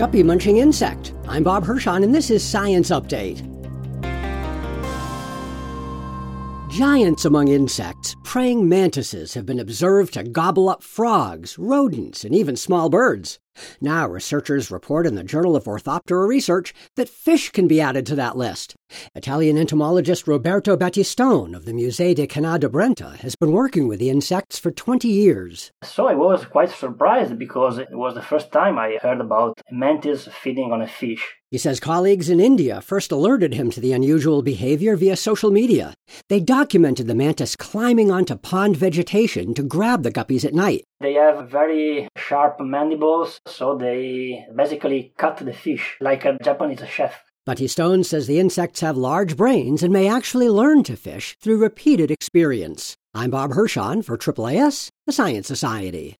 guppy munching insect. I'm Bob Hirschon, and this is Science Update. Giants among insects, praying mantises have been observed to gobble up frogs, rodents, and even small birds. Now, researchers report in the Journal of Orthoptera Research that fish can be added to that list. Italian entomologist Roberto Battiston of the Musei del Canal di Brenta has been working with the insects for 20 years. So I was quite surprised because it was the first time I heard about a mantis feeding on a fish. He says colleagues in India first alerted him to the unusual behavior via social media. They documented the mantis climbing onto pond vegetation to grab the guppies at night. They have very sharp mandibles, so they basically cut the fish like a Japanese chef. Battiston says the insects have large brains and may actually learn to fish through repeated experience. I'm Bob Hirschon for AAAS, the Science Society.